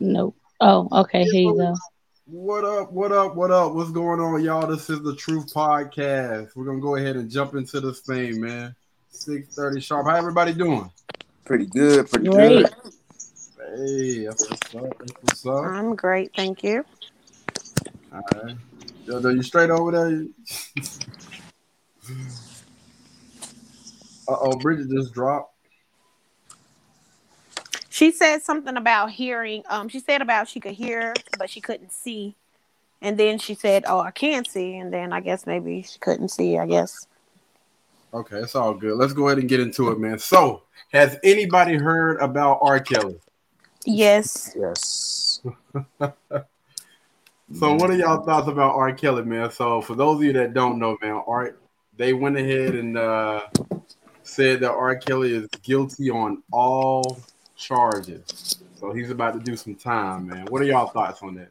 Nope. Oh, okay. Here you go. What up? What up? What up? What's going on, y'all? This is the Truth Podcast. We're gonna go ahead and jump into this thing, man. Six thirty sharp. How everybody doing? Pretty good. Pretty Great. good. Hey, that's what's up. That's what's up. I'm great, thank you. All right. Yo, yo, you straight over there? uh oh, Bridget just dropped. She said something about hearing. Um, she said about she could hear, but she couldn't see. And then she said, "Oh, I can't see." And then I guess maybe she couldn't see. I guess. Okay, it's all good. Let's go ahead and get into it, man. So, has anybody heard about R. Kelly? Yes. Yes. So, what are y'all thoughts about R. Kelly, man? So, for those of you that don't know, man, R. they went ahead and uh, said that R. Kelly is guilty on all charges. So, he's about to do some time, man. What are y'all thoughts on that?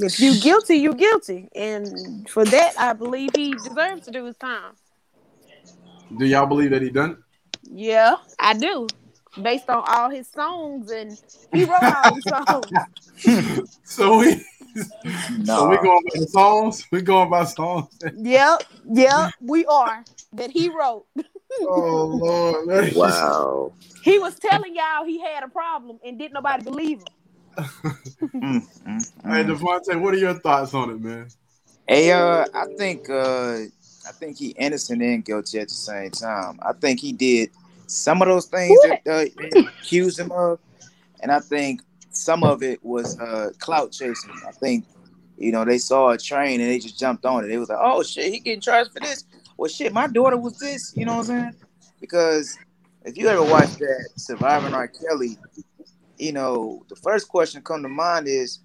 If you guilty, you guilty, and for that, I believe he deserves to do his time. Do y'all believe that he done? Yeah, I do. Based on all his songs, and he wrote all his songs. So we, so we Nah. going by the songs. We going by songs. Yep, yep, we are that he wrote. oh Lord, man. Wow. He was telling y'all he had a problem, and didn't nobody believe him. Mm, mm, Hey, mm. Devontae, what are your thoughts on it, man? Hey, uh, I think uh, I think he innocent and guilty at the same time. I think he did some of those things that uh, they accused him of, and I think some of it was uh, clout chasing. I think you know they saw a train and they just jumped on it. They was like, "Oh shit, he getting charged for this." Well, shit, my daughter was this. You know what I'm saying? Because if you ever watch that Surviving R. Kelly, you know the first question come to mind is,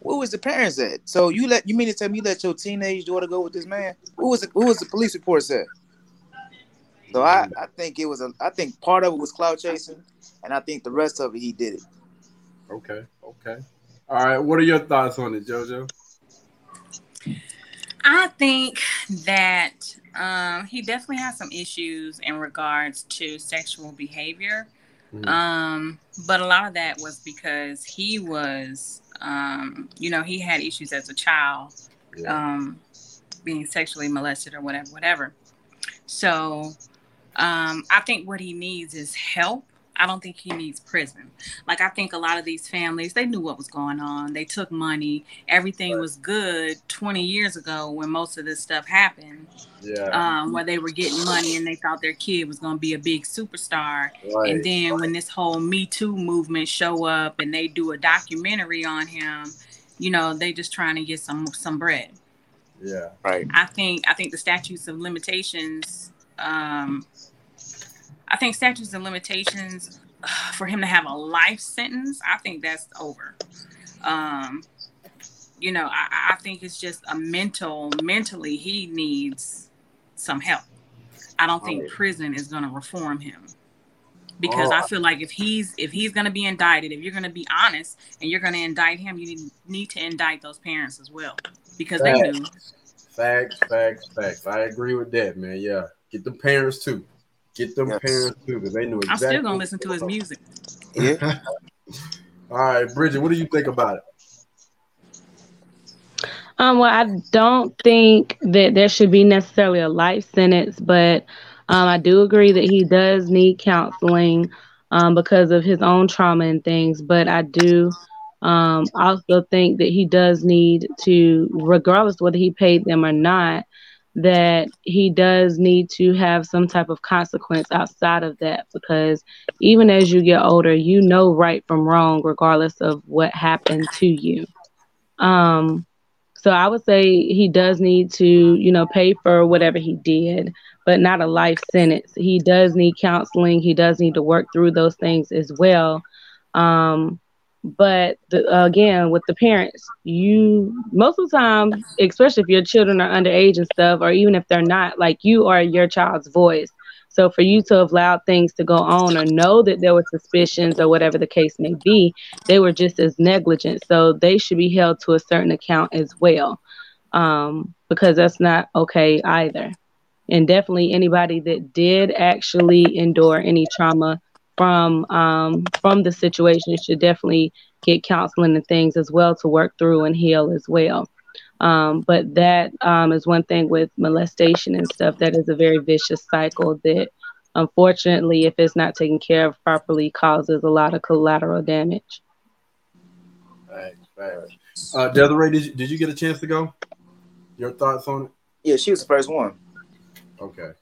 where was the parents at? So you let you mean to tell me you let your teenage daughter go with this man? Who was the, who was the police report said? So I, I think it was a I think part of it was clout chasing, and I think the rest of it he did it. Okay, okay. All right, what are your thoughts on it, JoJo? I think that um, he definitely has some issues in regards to sexual behavior. Mhm. Um, but a lot of that was because he was, um, you know, he had issues as a child, Yeah. um, being sexually molested or whatever, whatever. So um, I think what he needs is help. I don't think he needs prison. Like I think a lot of these families, they knew what was going on. They took money. Everything was good 20 years ago when most of this stuff happened, yeah. um, where they were getting money and they thought their kid was going to be a big superstar. right. And then when this whole Me Too movement show up and they do a documentary on him, you know, they just trying to get some some bread. yeah. Right. I think I think the statutes of limitations. Um, I think statutes and limitations for him to have a life sentence. I think that's over. Um, you know, I, I think it's just a mental. Mentally, he needs some help. I don't think prison is going to reform him because Oh. I feel like if he's if he's going to be indicted, if you're going to be honest and you're going to indict him, you need, need to indict those parents as well because they Facts. knew. Facts, facts, facts. I agree with that, man. Yeah. Get the parents too. Get them Yes. parents too, because they knew exactly. I'm still gonna listen to his music. Yeah. All right, Bridget, what do you think about it? Um, well, I don't think that there should be necessarily a life sentence, but um, I do agree that he does need counseling um, because of his own trauma and things. But I do um, also think that he does need to, regardless whether he paid them or not, that he does need to have some type of consequence outside of that because even as you get older, you know right from wrong, regardless of what happened to you. Um, so I would say he does need to, you know, pay for whatever he did, but not a life sentence. He does need counseling. He does need to work through those things as well. Um, but the, again, with the parents, you most of the time, especially if your children are underage and stuff, or even if they're not, like you are your child's voice. So for you to have allowed things to go on or know that there were suspicions or whatever the case may be, they were just as negligent. So they should be held to a certain account as well, um, because that's not okay either. And definitely anybody that did actually endure any trauma from um, from the situation should definitely get counseling and things as well to work through and heal as well. Um, but that um, is one thing with molestation and stuff. That is a very vicious cycle that, unfortunately, if it's not taken care of properly, causes a lot of collateral damage. Right, right. Uh, Desiree, did you, did you get a chance to go? Your thoughts on it? Yeah, she was the first one. Okay.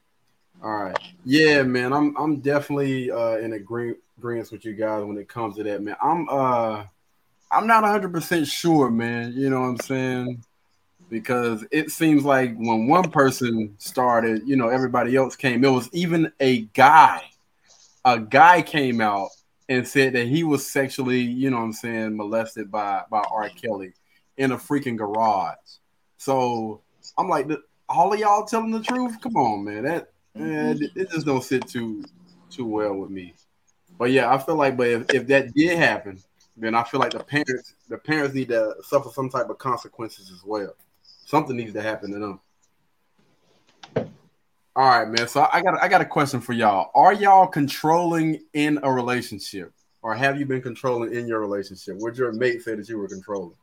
All right. Yeah, man. I'm I'm definitely uh in agree- agreement with you guys when it comes to that, man. I'm uh I'm not 100% sure, man. You know what I'm saying? Because it seems like when one person started, you know, everybody else came. It was even a guy. A guy came out and said that he was sexually, you know what I'm saying, molested by by R. Kelly in a freaking garage. So I'm like, all of y'all telling the truth? Come on, man. That man, it, just don't sit too too well with me. But yeah, I feel like, but if, if that did happen, then I feel like the parents the parents need to suffer some type of consequences as well. Something needs to happen to them. All right, man. So I got I got a question for y'all. Are y'all controlling in a relationship, or have you been controlling in your relationship? Would your mate say that you were controlling?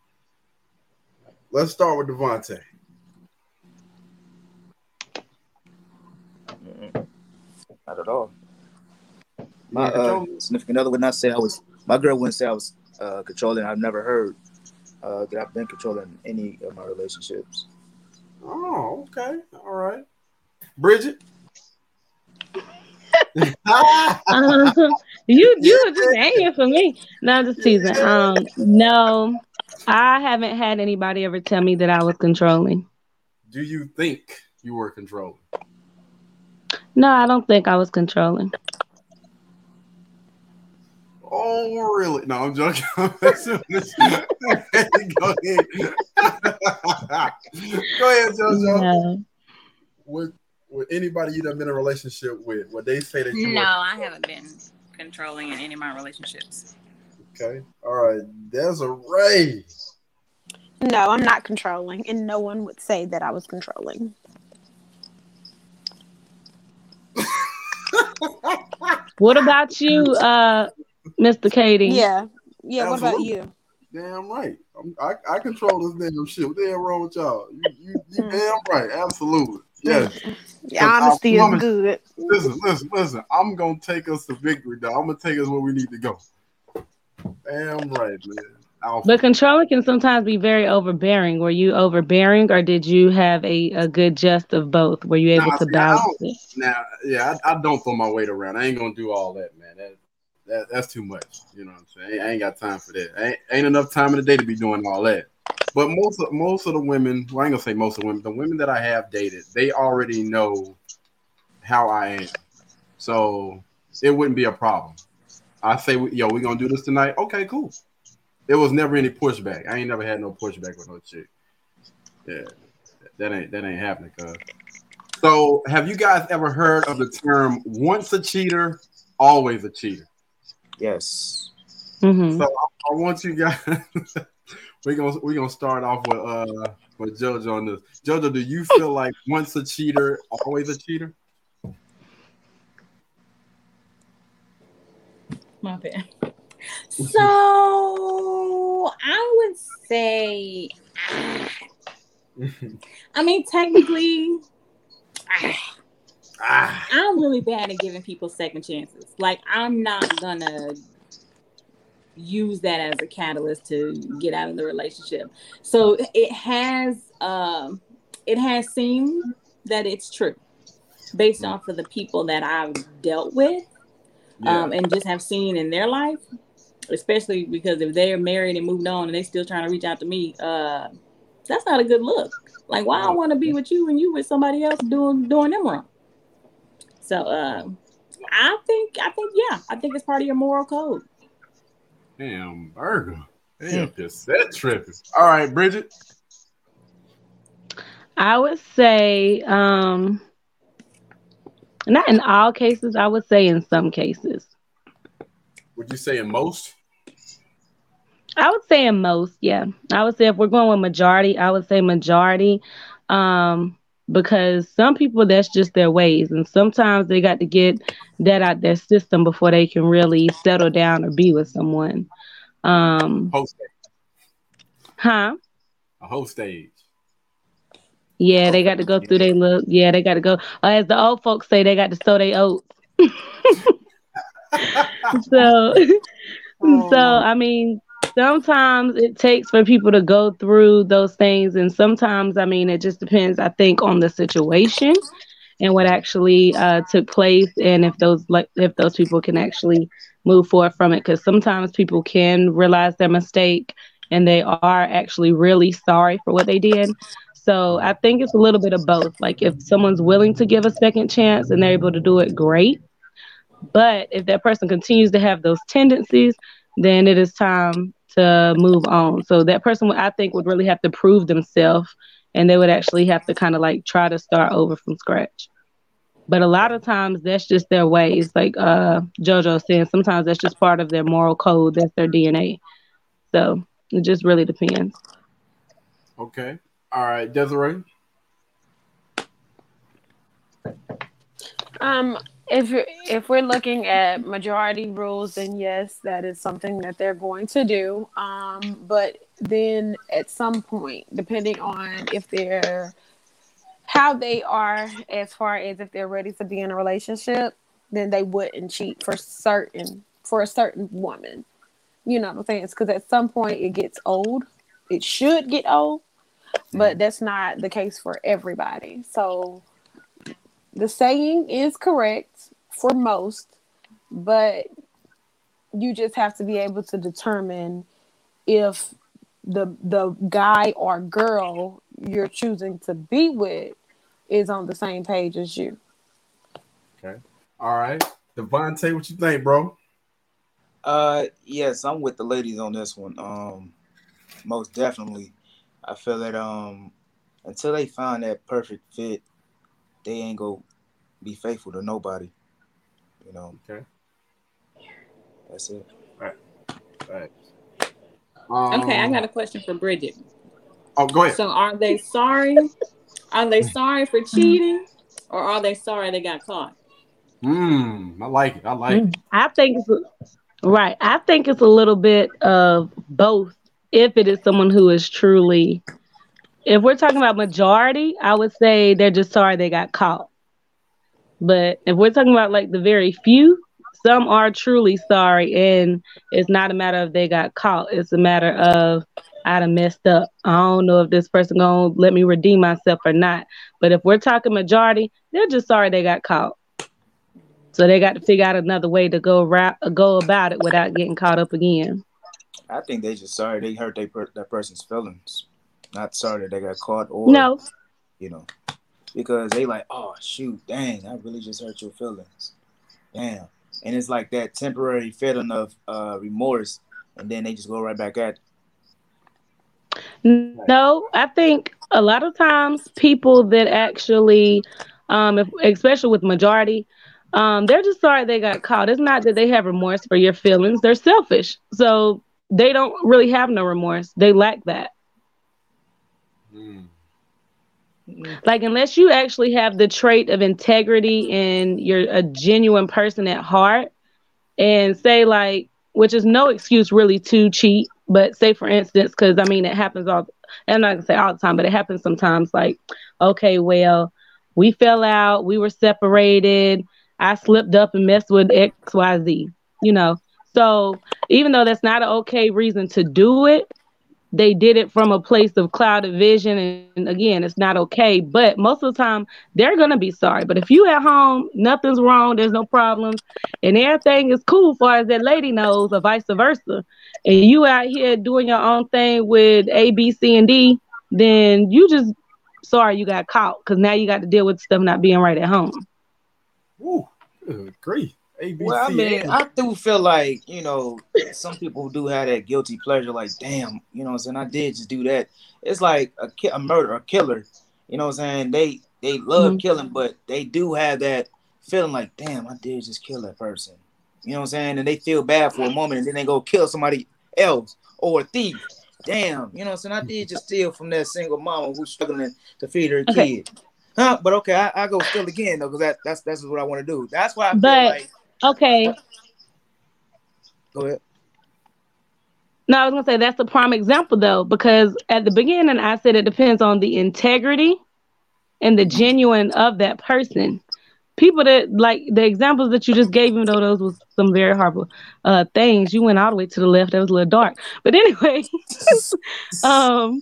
Let's start with Devontae. Not at all. My uh, significant other would not say I was. My girl wouldn't say I was uh, controlling. I've never heard uh, that I've been controlling any of my relationships. Oh, okay, all right. Bridget. uh, you you were just hanging for me. No, just teasing. Um, no, I haven't had anybody ever tell me that I was controlling. Do you think you were controlling? No, I don't think I was controlling. Oh, really? No, I'm joking. Go ahead. Go ahead, JoJo. No. With, with anybody you done been in a relationship with, would they say that you No, were- I haven't been controlling in any of my relationships. Okay. All right. Desiree. No, I'm not controlling, and no one would say that I was controlling. What about you, uh, Mr. Katie? Yeah, yeah. What about you? Damn right. I'm, I, I control this damn shit. What the hell wrong with y'all? You, you, you Hmm. damn right. Absolutely. Yes. Yeah, I honesty is good. listen, listen, listen. I'm gonna take us to victory, though. I'm gonna take us where we need to go. Damn right, man. Alpha. But controlling can sometimes be very overbearing. Were you overbearing, or did you have a, a good just of both? Were you able Nah, to see, balance it? Now, yeah, I, I don't throw my weight around. I ain't gonna do all that, man. That, that that's too much. You know what I'm saying? I ain't got time for that. Ain't, ain't enough time in the day to be doing all that. But most of most of the women, well, I ain't gonna say most of the women, the women that I have dated, they already know how I am, so it wouldn't be a problem. I say, yo, we gonna do this tonight? Okay, cool. There was never any pushback. I ain't never had no pushback with no chick. Yeah, that ain't that ain't happening, cuz. So, have you guys ever heard of the term "once a cheater, always a cheater"? Yes. hmm So, I, I want you guys. we're gonna we're gonna start off with uh with JoJo on this. JoJo, do you feel like once a cheater, always a cheater? My bad. So I would say, ah, I mean, technically, ah, ah, I'm really bad at giving people second chances. Like, I'm not gonna use that as a catalyst to get out of the relationship. So it has, um, it has seemed that it's true based off of the people that I've dealt with yeah. um, and just have seen in their life, especially because if they're married and moved on and they still trying to reach out to me, uh, that's not a good look. Like, why I want to be with you and you with somebody else doing doing them wrong. So, um, I think, I think, yeah, I think it's part of your moral code. Damn burger. Damn, just set tripping. All right, Bridget. I would say, um, not in all cases. I would say in some cases. Would you say in most? I would say in most, yeah. I would say if we're going with majority, I would say majority. Um, because some people that's just their ways, and sometimes they got to get that out their system before they can really settle down or be with someone. Um, Whole stage. huh? A whole stage. Yeah, they got to go through their look. Yeah, they got to go. Uh, as the old folks say, they got to sow their oats. so, so I mean, sometimes it takes for people to go through those things, and sometimes, I mean, it just depends. I think on the situation and what actually uh, took place, and if those like if those people can actually move forward from it. Because sometimes people can realize their mistake and they are actually really sorry for what they did. So I think it's a little bit of both. Like if someone's willing to give a second chance and they're able to do it, great. But if that person continues to have those tendencies, then it is time to move on. So that person, I think, would really have to prove themselves and they would actually have to kind of like try to start over from scratch. But a lot of times that's just their ways. Like uh, JoJo saying, sometimes that's just part of their moral code, that's their DNA. So it just really depends. Okay. All right, Desiree. Um, if you're, if we're looking at majority rules, then yes, that is something that they're going to do. Um, but then at some point, depending on if they're how they are as far as if they're ready to be in a relationship, then they wouldn't cheat for certain for a certain woman. You know what I'm saying? It's because at some point it gets old. It should get old, but that's not the case for everybody. So the saying is correct for most, but you just have to be able to determine if the the guy or girl you're choosing to be with is on the same page as you. Okay. All right. Devontae, what you think, bro? Uh, yes, I'm with the ladies on this one. Um, most definitely, I feel that um, until they find that perfect fit, they ain't gonna be faithful to nobody. You know. Okay. That's it. Right. Okay, I Um, got a question for Bridget. Oh, go ahead. So, are they sorry? Are they sorry for cheating, or are they sorry they got caught? Mm, I like it. I like it. I think it's a- right. I think it's a little bit of both. If it is someone who is truly, if we're talking about majority, I would say they're just sorry they got caught. But if we're talking about like the very few, some are truly sorry, and it's not a matter of they got caught. It's a matter of I'd have messed up. I don't know if this person gonna let me redeem myself or not. But if we're talking majority, they're just sorry they got caught. So they got to figure out another way to go rap, go about it without getting caught up again. I think they just sorry they hurt they per- that person's feelings, not sorry that they got caught or No, you know, because they like, oh shoot, dang, I really just hurt your feelings, damn, and it's like that temporary feeling of uh, remorse, and then they just go right back at. no. I think a lot of times people that actually, um, if, especially with majority, um, they're just sorry they got caught. It's not that they have remorse for your feelings. They're selfish, so they don't really have no remorse. They lack that. Mm. Like unless you actually have the trait of integrity and you're a genuine person at heart, and say like, which is no excuse really to cheat, but say for instance, because I mean it happens all. I'm not gonna say all the time, but it happens sometimes. Like, okay, well, we fell out, we were separated. I slipped up and messed with X, Y, Z. You know, so even though that's not an okay reason to do it, they did it from a place of clouded vision and, again it's not okay. But most of the time they're gonna be sorry. But if you at home nothing's wrong there's no problems and everything is cool far as that lady knows or vice versa and you out here doing your own thing with a b c and d then you just sorry you got caught because now you got to deal with stuff not being right at home. Ooh, grief. ABC. Well, I mean, I do feel like you know some people do have that guilty pleasure, like damn, you know, what I'm saying I did just do that. It's like a, ki- a murder, a killer. You know, what I'm saying they they love Mhm. killing, but they do have that feeling like damn, I did just kill that person. You know what I'm saying? And they feel bad for a moment, and then they go kill somebody else or a thief. Damn, you know what I'm saying? I did just steal from that single mama who's struggling to feed her Okay. kid. Huh, but okay, I, I go still again though, because that, that's that's what I want to do. That's why I feel But- like Okay. go ahead. No, I was gonna say that's a prime example though, because at the beginning I said it depends on the integrity and the genuine of that person. People that like the examples that you just gave, even though those was some very horrible uh things, you went all the way to the left. That was a little dark. But anyway, um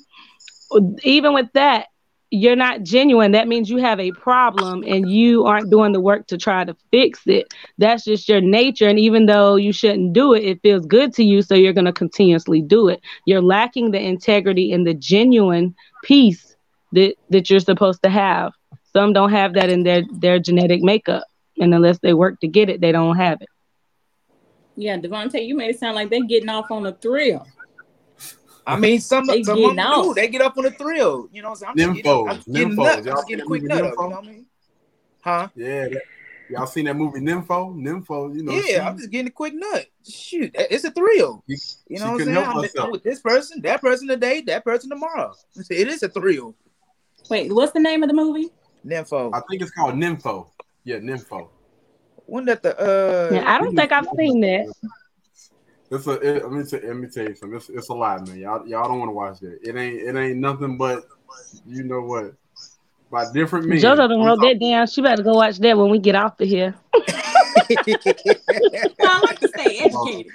even with that, you're not genuine. That means you have a problem and you aren't doing the work to try to fix it. That's just your nature. And even though you shouldn't do it, it feels good to you. So you're going to continuously do it. You're lacking the integrity and the genuine piece that, that you're supposed to have. Some don't have that in their, their genetic makeup. And unless they work to get it, they don't have it. Yeah, Devontae, you made it sound like they're getting off on a thrill. I mean, some They some getting of them do. They get up on the thrill. You know, what I'm saying? I'm just getting, I'm just getting, Nymphos. nut, I'm Y'all getting a quick nut up. You know what I mean? Huh? Yeah, that, y'all seen that movie Nympho? Nympho, you know. she- yeah, I'm just getting a quick nut. Shoot, it's a thrill. You know what I'm saying? I'm, herself. With this person, that person today, that person tomorrow. It is a thrill. Wait, what's the name of the movie? Nympho. I think it's called Nympho. Yeah, Nympho. When that the uh Yeah, I don't think I've seen that. It's a. It, let me t- let me tell you something. It's, it's a lot, man. Y'all y'all don't want to watch that. It ain't it ain't nothing but you know what by different men. JoJo done I'm wrote talking- that down. She better go watch that when we get off of here. I like to stay educated.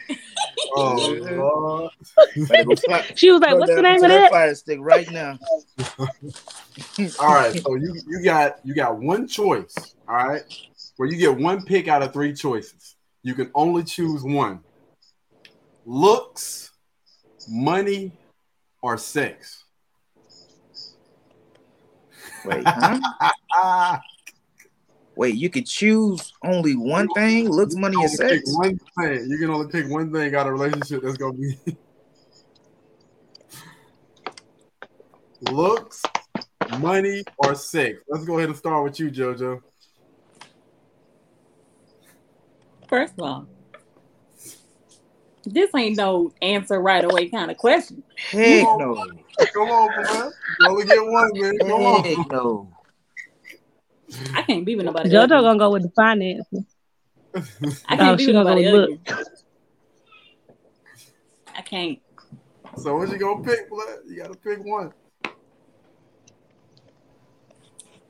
Oh, Lord. Better go She was like, what's the name of that? fire stick right now. All right, so you you got you got one choice. All right, where you get one pick out of three choices. You can only choose one: looks, money, or sex. Wait, huh? Wait, you could choose only one thing: looks, money, you and pick sex. one thing. You can only pick one thing out of a relationship that's gonna be looks, money, or sex. Let's go ahead and start with you, JoJo. First of all, this ain't no answer right away kind of question. Heck no. Come on, man. You only get one, man. Come on. Heck no. I can't be with nobody. JoJo ugly. gonna go with the finance. I Oh, can't be with gonna go nobody with ugly. I can't. So what you gonna pick, blood? You gotta pick one.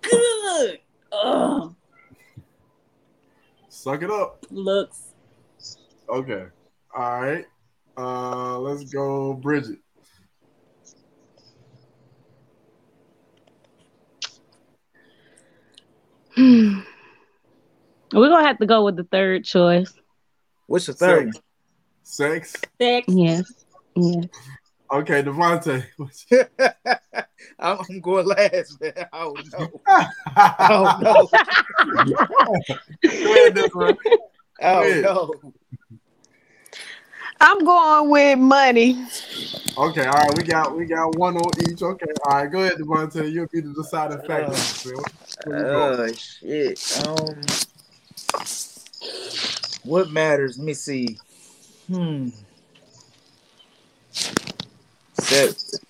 Good. Ugh. Suck it up. Looks. Okay. All right. Uh let's go, Bridget. We're gonna have to go with the third choice. What's the third? Sex. Sex. Yes. Yes. Okay, Devontae. I'm, I'm going last, man. I don't know. Go I don't know. ahead, Desiree. I don't Yeah. know. I'm going with money. Okay, all right, we got we got one on each. Okay, all right, go ahead, Devontae. You'll be the deciding factor. man. Where you going? Oh shit. Um, what matters? Let me see. Hmm. Sex.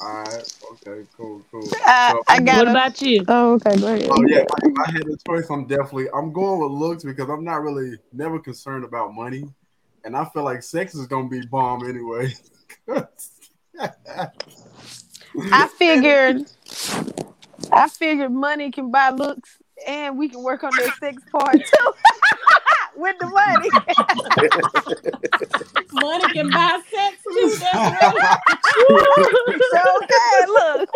All right, okay, cool, cool. I, So, I got What a- about you? Oh, okay, go ahead. Oh yeah, if I had a choice. I'm definitely I'm going with looks because I'm not really never concerned about money, and I feel like sex is gonna be bomb anyway. I figured, I figured money can buy looks, and we can work on that sex part too with the money. Money can buy sex too. That's right. so okay, look.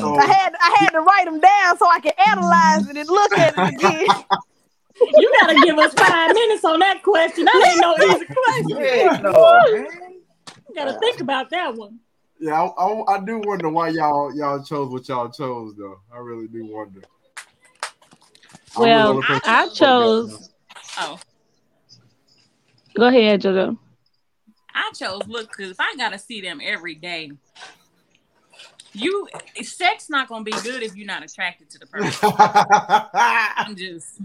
I had I had to write them down so I could analyze it and look at it again. You gotta give us five minutes on that question. That ain't no easy question. Heck no. You gotta think about that one. Yeah, I, I, I do wonder why y'all y'all chose what y'all chose though. I really do wonder. I'm Well, the only person- I chose. Oh, Go ahead, JoJo. I chose look because if I gotta see them every day, you sex not gonna be good if you're not attracted to the person. I'm just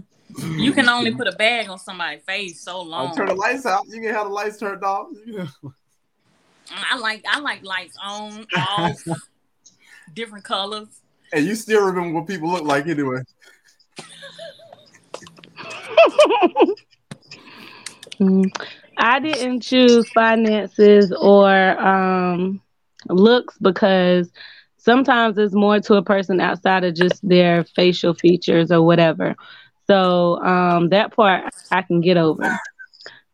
you can only put a bag on somebody's face so long. I'll long. turn the lights out. You can have the lights turned off. I like I like lights on, off, different colors. And you still remember what people look like anyway. Mm, I didn't choose finances or um, looks because sometimes there's more to a person outside of just their facial features or whatever. So um, that part I can get over.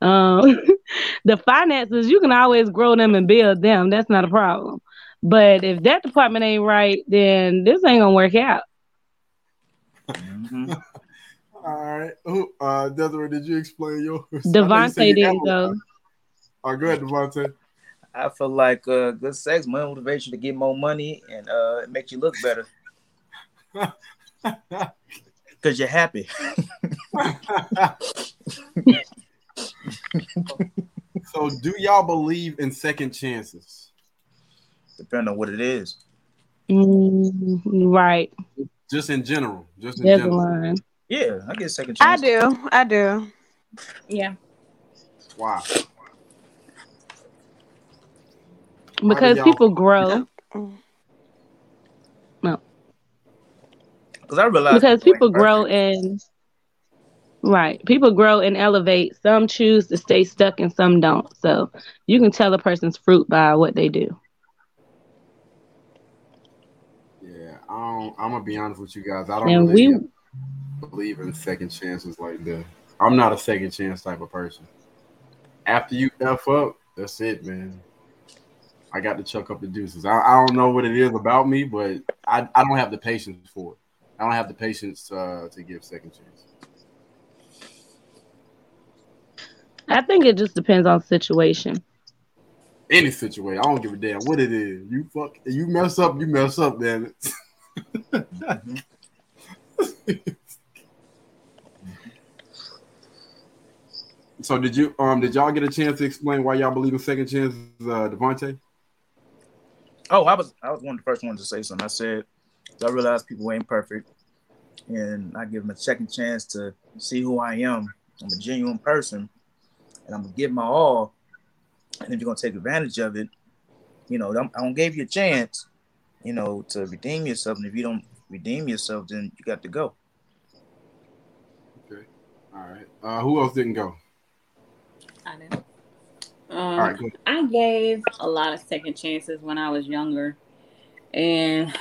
Um, the finances, you can always grow them and build them. That's not a problem. But if that department ain't right, then this ain't gonna work out. Mhm. All right. Who uh Desiree, did you explain yours? I know said Devontae you didn't got go. one. Oh, go ahead, Devontae. I feel like uh, good sex motivates you to get more money and uh, it makes you look better because you're happy. so do y'all believe in second chances? Depending on what it is. Mm, right. Just in general. Just in There's a general. Line. Yeah, I get a second I do. I do. Yeah. Wow. Because people grow. No. Because I realize Because ain't people grow and right. People grow and elevate. Some choose to stay stuck and some don't. So you can tell a person's fruit by what they do. Yeah, I don't, I'm gonna be honest with you guys. I don't And really we believe in second chances like that. I'm not a second chance type of person. After you f up, that's it, man. I got to chuck up the deuces. I, I don't know what it is about me, but I, I don't have the patience for it. I don't have the patience uh, to give second chance. I think it just depends on situation. Any situation, I don't give a damn what it is. You fuck, you mess up, you mess up, damn it. so did you um did y'all get a chance to explain why y'all believe in second chances, uh, Devontae? Oh, I was I was one of the first ones to say something. I said I realize people ain't perfect, and I give them a second chance to see who I am. I'm a genuine person, and I'm gonna give my all. And if you're gonna take advantage of it, you know, I'm, I don't give you a chance, you know, to redeem yourself. And if you don't redeem yourself, then you got to go. All right. Uh, who else didn't go? I didn't. Um, All right. I gave a lot of second chances when I was younger. And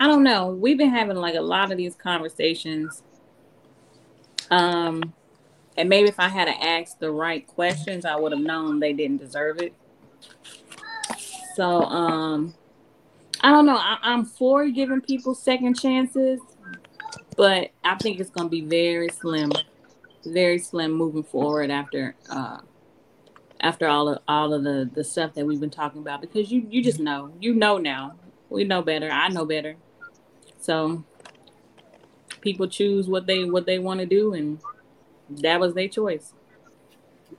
I don't know, we've been having like a lot of these conversations. Um and maybe if I had asked the right questions, I would have known they didn't deserve it. So um I don't know. I, I'm for giving people second chances, but I think it's gonna be very slim, very slim moving forward after uh after all of all of the the stuff that we've been talking about because you you just know you know now we know better i know better so people choose what they what they want to do and that was their choice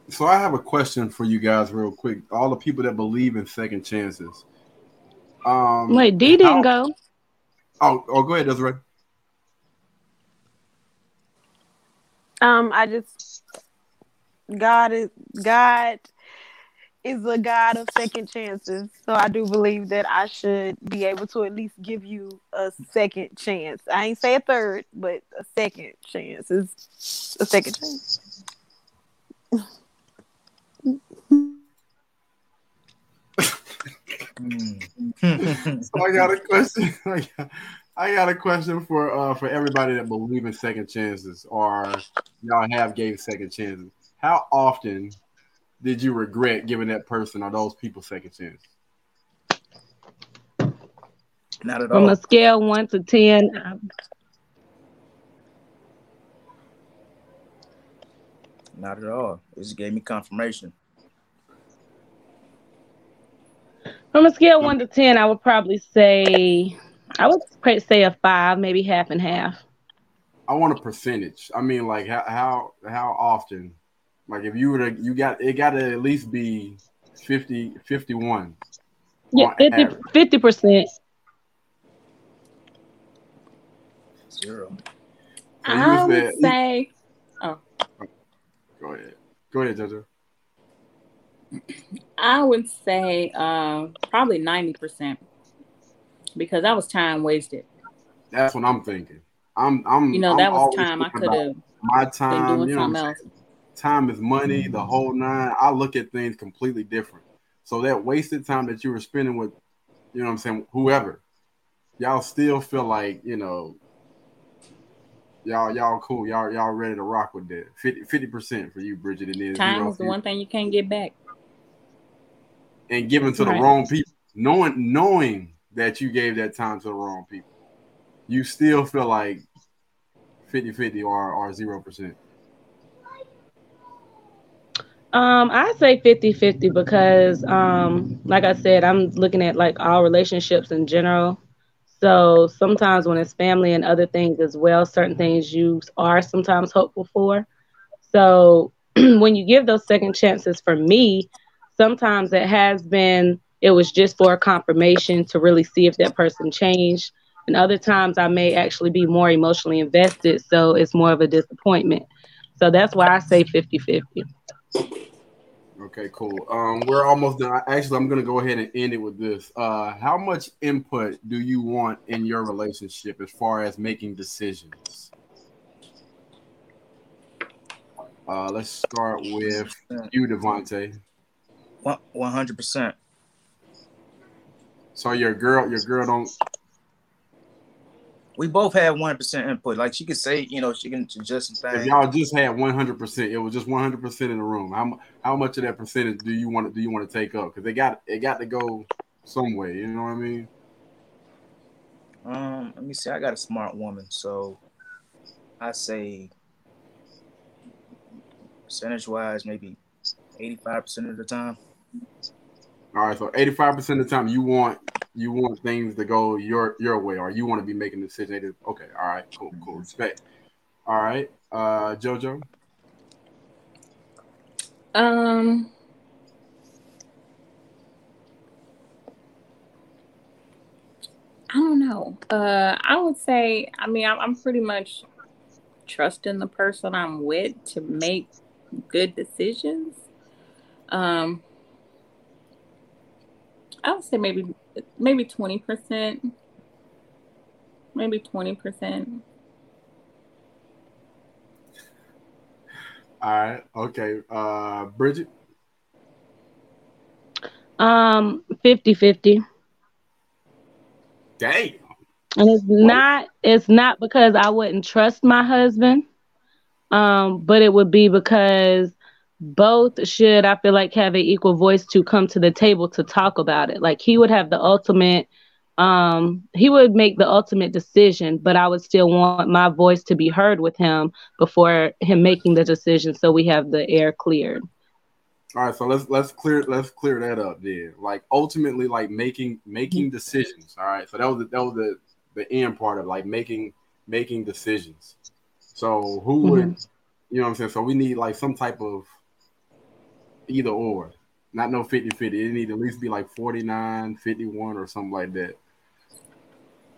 So I have a question for you guys, real quick. All the people that believe in second chances. Um, Wait, D didn't how- go. Oh, oh, go ahead, Desiree. Um, I just God is God is a God of second chances. So I do believe that I should be able to at least give you a second chance. I ain't say a third, but a second chance is a second chance. So I got a question. I got, a question for uh for everybody that believe in second chances or y'all have gave second chances. How often did you regret giving that person or those people second chance? Not at all. From a scale one to ten, um, Not at all. It just gave me confirmation. from a scale one to ten, I would probably say I would say a five, maybe half and half. I want a percentage. I mean, like how how how often? Like if you were to you got it got to at least be 50 51. Yeah, On 50 average. percent. Zero. So you i said- would say oh Go ahead. Go ahead, Jojo. I would say uh, probably ninety percent because that was time wasted. That's what I'm thinking. I'm, I'm, You know, I'm that was time I could have my been time. doing You know, something else. time is money, the whole nine. I look at things completely different. So that wasted time that you were spending with, you know what I'm saying, whoever, y'all still feel like, you know, y'all y'all cool. Y'all y'all ready to rock with that. 50 percent for you, Bridget, and then Time is the one thing you can't get back. and giving to the wrong people, knowing knowing that you gave that time to the wrong people. You still feel like 50-50 or or zero percent. Um, I say 50-50 because um, like I said, I'm looking at like all relationships in general. So sometimes when it's family and other things as well, certain things you are sometimes hopeful for. So when you give those second chances for me, sometimes it has been it was just for a confirmation to really see if that person changed. And other times I may actually be more emotionally invested, so it's more of a disappointment. So that's why I say 50-50. Okay, cool. Um, we're almost done. Actually, I'm gonna go ahead and end it with this. Uh, how much input do you want in your relationship as far as making decisions? Uh, let's start with you, Devontae. One hundred percent. So your girl, your girl don't. We both had one percent input. Like she could say, you know, she can suggest some If y'all just had 100, percent it was just 100 percent in the room. How how much of that percentage do you want to do you want to take up? Because they got it got to go some way. You know what I mean? Um, let me see. I got a smart woman, so I say percentage wise, maybe eighty-five percent of the time. All right, so 85 percent of the time you want you want things to go your your way, or you want to be making decisions. Okay, all right, cool, cool, respect. All right, uh, JoJo. Um, I don't know. Uh, I would say, I mean, I'm, I'm pretty much trusting the person I'm with to make good decisions. Um, I would say maybe maybe twenty percent, maybe twenty percent. All right, okay, uh, Bridget. Um, 50-50. Damn. And it's not it's not because I wouldn't trust my husband. Um, but it would be because both should I feel like have an equal voice to come to the table to talk about it. Like he would have the ultimate um he would make the ultimate decision, but I would still want my voice to be heard with him before him making the decision so we have the air cleared. All right, so let's let's clear let's clear that up then. Like ultimately, like making making decisions. All right, so that was the, that was the the end part of like making making decisions. So who would you know what I'm saying? So we need like some type of either or, not no 50 50. It need to at least be like 49, 51 or something like that.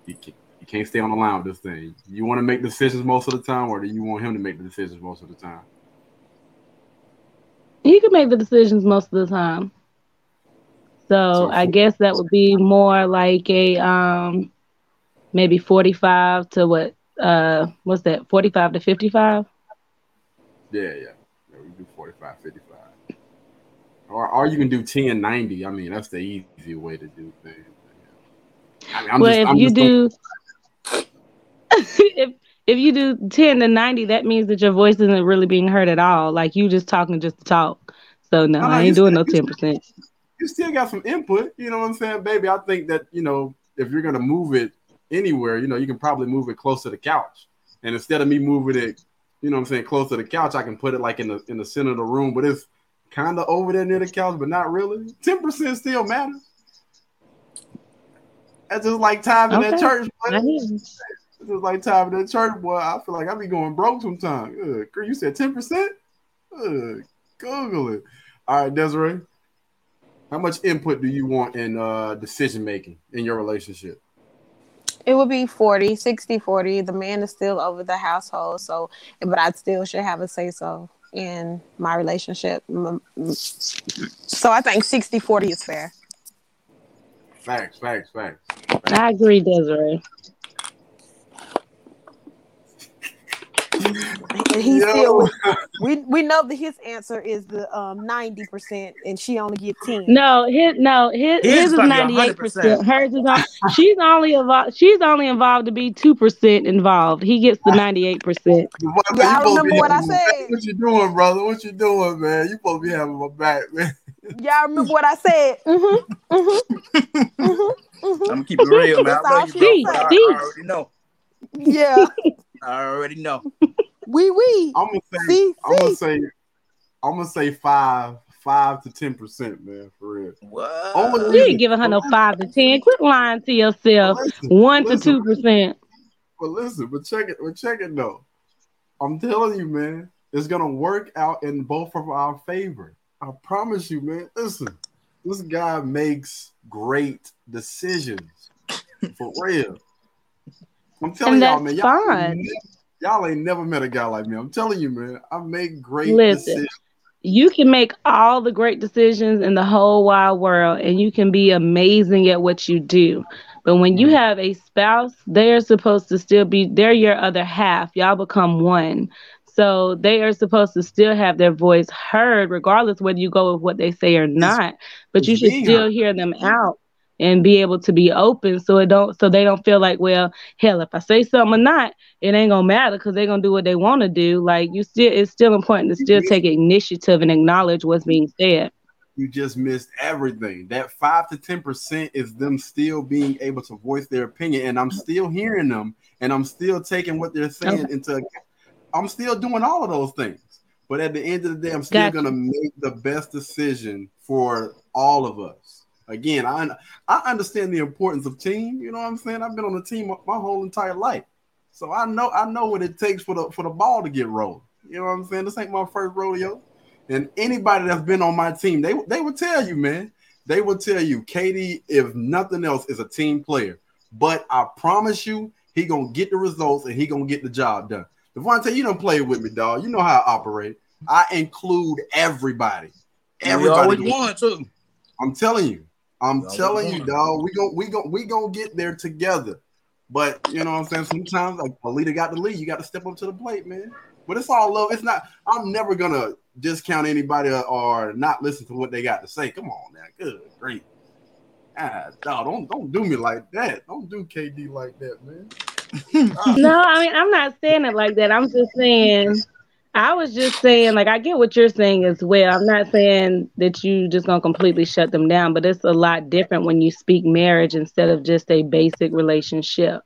You can't, you can't stay on the line with this thing. You want to make decisions most of the time, or do you want him to make the decisions most of the time? He can make the decisions most of the time. So, So I guess that would be more like a um maybe 45 to what uh what's that 45 to 55 Yeah, yeah. yeah we do 45, 55. Or, or you can do 10, 90. I mean, that's the easy way to do things. I mean, I'm well just- if I'm you do if if you do 10 to 90 that means that your voice isn't really being heard at all like you just talking just to talk so no, No, no, i ain't doing no 10% you still got some input. You know what I'm saying, baby? I think that you know if you're gonna move it anywhere, you know, you can probably move it close to the couch. And instead of me moving it, you know what I'm saying, close to the couch, I can put it like in the in the center of the room, but it's kind of over there near the couch, but not really. Ten percent still matters. That's just like time in that church. boy. I hear you. It's just like time in that church, boy. I feel like I be going broke sometimes. Ugh, girl, you said ten percent? Google it. All right, Desiree. How much input do you want in uh, decision making in your relationship? It would be 40, 60, 40. The man is still over the household, so but I still should have a say so in my relationship. So I think 60, 40 is fair. Facts, facts, facts. I agree, Desiree. And he Yo. still we we know that his answer is the um ninety percent and she only get ten. No, his no his His his is ninety eight 100%. percent. Hers is on, she's only involved. She's only involved to be two percent involved. He gets the ninety eight percent. What- Yeah, I you supposed remember what I having my said. What you doing, brother? What you doing, man? You supposed to be having my back, man. Y'all remember what I said? Mm-hmm. Mm-hmm. Mm-hmm. I'm gonna keep it real, man. I all love you, she bro. I. I already know. Yeah. I already know. Wee wee. I'm gonna say, See, I'm gonna see. say, I'm gonna say five, five to ten percent, man, for real. What? Only You ain't giving her no five to ten. Quit lying to yourself. Listen, One to two percent. But listen, but check it, but check it though. I'm telling you, man, it's gonna work out in both of our favor. I promise you, man. Listen, this guy makes great decisions for real. I'm telling And y'all, man, y'all, ain't ne- y'all ain't never met a guy like me. I'm telling you, man, I make great Listen. decisions. You can make all the great decisions in the whole wide world, and you can be amazing at what you do. But when you Mhm. have a spouse, they're supposed to still be. They're your other half. Y'all become one. So they are supposed to still have their voice heard, regardless whether you go with what they say or not. But you should still hear them out and be able to be open, so it don't, so they don't feel like, well, hell, if I say something or not, it ain't gonna matter because they're gonna do what they want to do. Like you still, it's still important to still take initiative and acknowledge what's being said. you just missed everything. That five to ten percent is them still being able to voice their opinion, and I'm still hearing them, and I'm still taking what they're saying Okay. into. I'm still doing all of those things, but at the end of the day, I'm still Gotcha. gonna make the best decision for all of us. Again, I I understand the importance of team. You know what I'm saying? I've been on a team my whole entire life, so I know I know what it takes for the for the ball to get rolled. You know what I'm saying? This ain't my first rodeo. And anybody that's been on my team, they they would tell you, man. They would tell you, KD, if nothing else, is a team player. But I promise you, he gonna get the results and he gonna get the job done. Devontae, you don't play with me, dog. You know how I operate. I include everybody. We Everybody. always won too. I'm telling you. I'm We always telling you, won. dog. We go, we go, we gonna get there together. But you know what I'm saying? Sometimes like a leader got to lead. You got to step up to the plate, man. But it's all love. It's not. I'm never gonna discount anybody or, or not listen to what they got to say. Come on now. Good, great. Ah, dog, don't don't do me like that. Don't do KD like that, man. No, I mean I'm not saying it like that. I'm just saying I was just saying like I get what you're saying as well. I'm not saying that you just gonna completely shut them down, but it's a lot different when you speak marriage instead of just a basic relationship.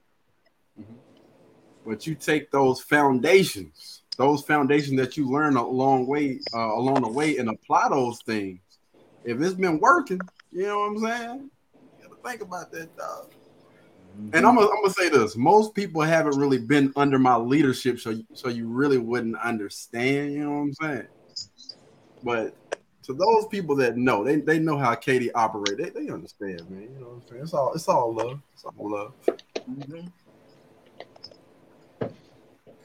But you take those foundations, those foundations that you learn a long way uh, along the way, and apply those things. If it's been working, you know what I'm saying. You gotta think about that, dog. And I'm gonna, I'm gonna say this: most people haven't really been under my leadership, so so you really wouldn't understand. You know what I'm saying? But to those people that know, they, they know how KD operate. They, they understand, man. You know what I'm saying? It's all it's all love. It's all love. Mhm.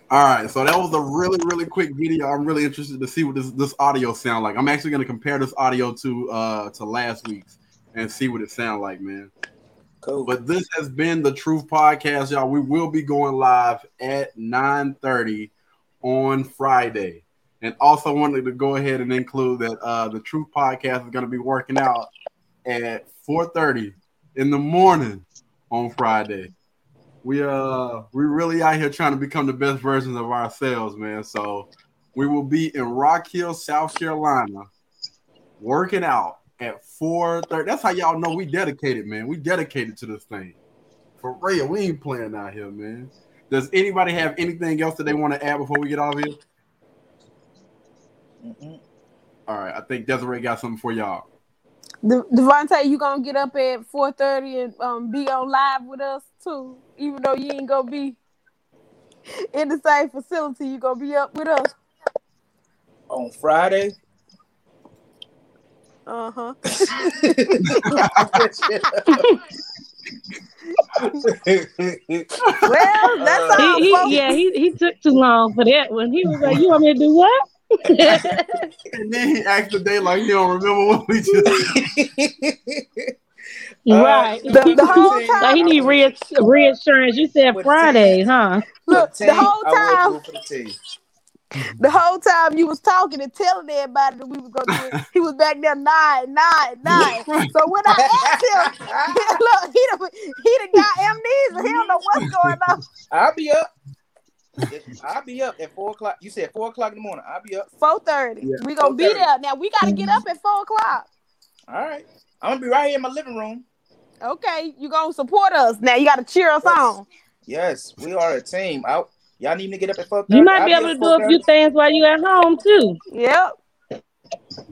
All right, so that was a really, really quick video. I'm really interested to see what this, this audio sound like. I'm actually gonna compare this audio to uh to last week's and see what it sound like, man. Cool. But this has been the Truth Podcast, y'all. We will be going live at 9:30 on Friday. And also wanted to go ahead and include that uh the Truth Podcast is gonna be working out at 4:30 in the morning on Friday. We uh we really out here trying to become the best versions of ourselves, man. So we will be in Rock Hill, South Carolina, working out at 4:30. That's how y'all know we dedicated, man. We dedicated to this thing. For real, we ain't playing out here, man. Does anybody have anything else that they want to add before we get off here? Mhm. All right, I think Desiree got something for y'all. De- Devontae, you gonna get up at four thirty and um be on live with us too, even though you ain't gonna be in the same facility. You gonna be up with us. On Friday. Uh huh. Well, that's all, He, folks. he, yeah, he, he took too long for that one. He was like, "You want me to do what?" And then he asked the day like he don't remember what we just. right. The, the whole like he need reass- reassurance. You said Friday, huh? look, Team, the whole time, do it for the whole time you was talking and telling everybody that we was gonna do it, he was back there nine, nine, nine. So when I asked him, look, he done, he done got amnesia. He don't know what's going on. I'll be up. I'll be up at four o'clock. You said four o'clock in the morning. I'll be up. Four thirty. Yeah. We gonna be 4:30. there. Now we gotta get up at four o'clock. All right. I'm gonna be right here in my living room. Okay, you gonna support us. Now you gotta cheer us Yes. on. Yes, we are a team. Out. Y'all need me to get up at four. You might be able to do a few things while you at home too. Yep.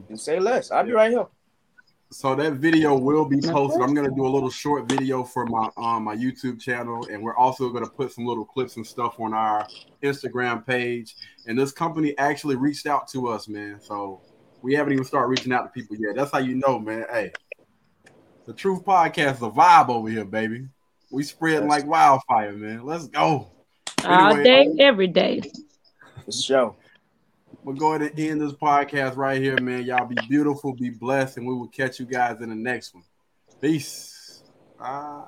You say less. I'll be right here. So that video will be posted. I'm gonna do a little short video for my um my YouTube channel, and we're also gonna put some little clips and stuff on our Instagram page. And this company actually reached out to us, man. So we haven't even started reaching out to people yet. That's how you know, man. Hey, the Truth Podcast is a vibe over here, baby. We spreading like wildfire, man. Let's go. All Anyway, day, every day. For sure. We're going to end this podcast right here, man. Y'all be beautiful, be blessed, and we will catch you guys in the next one. Peace. Ah.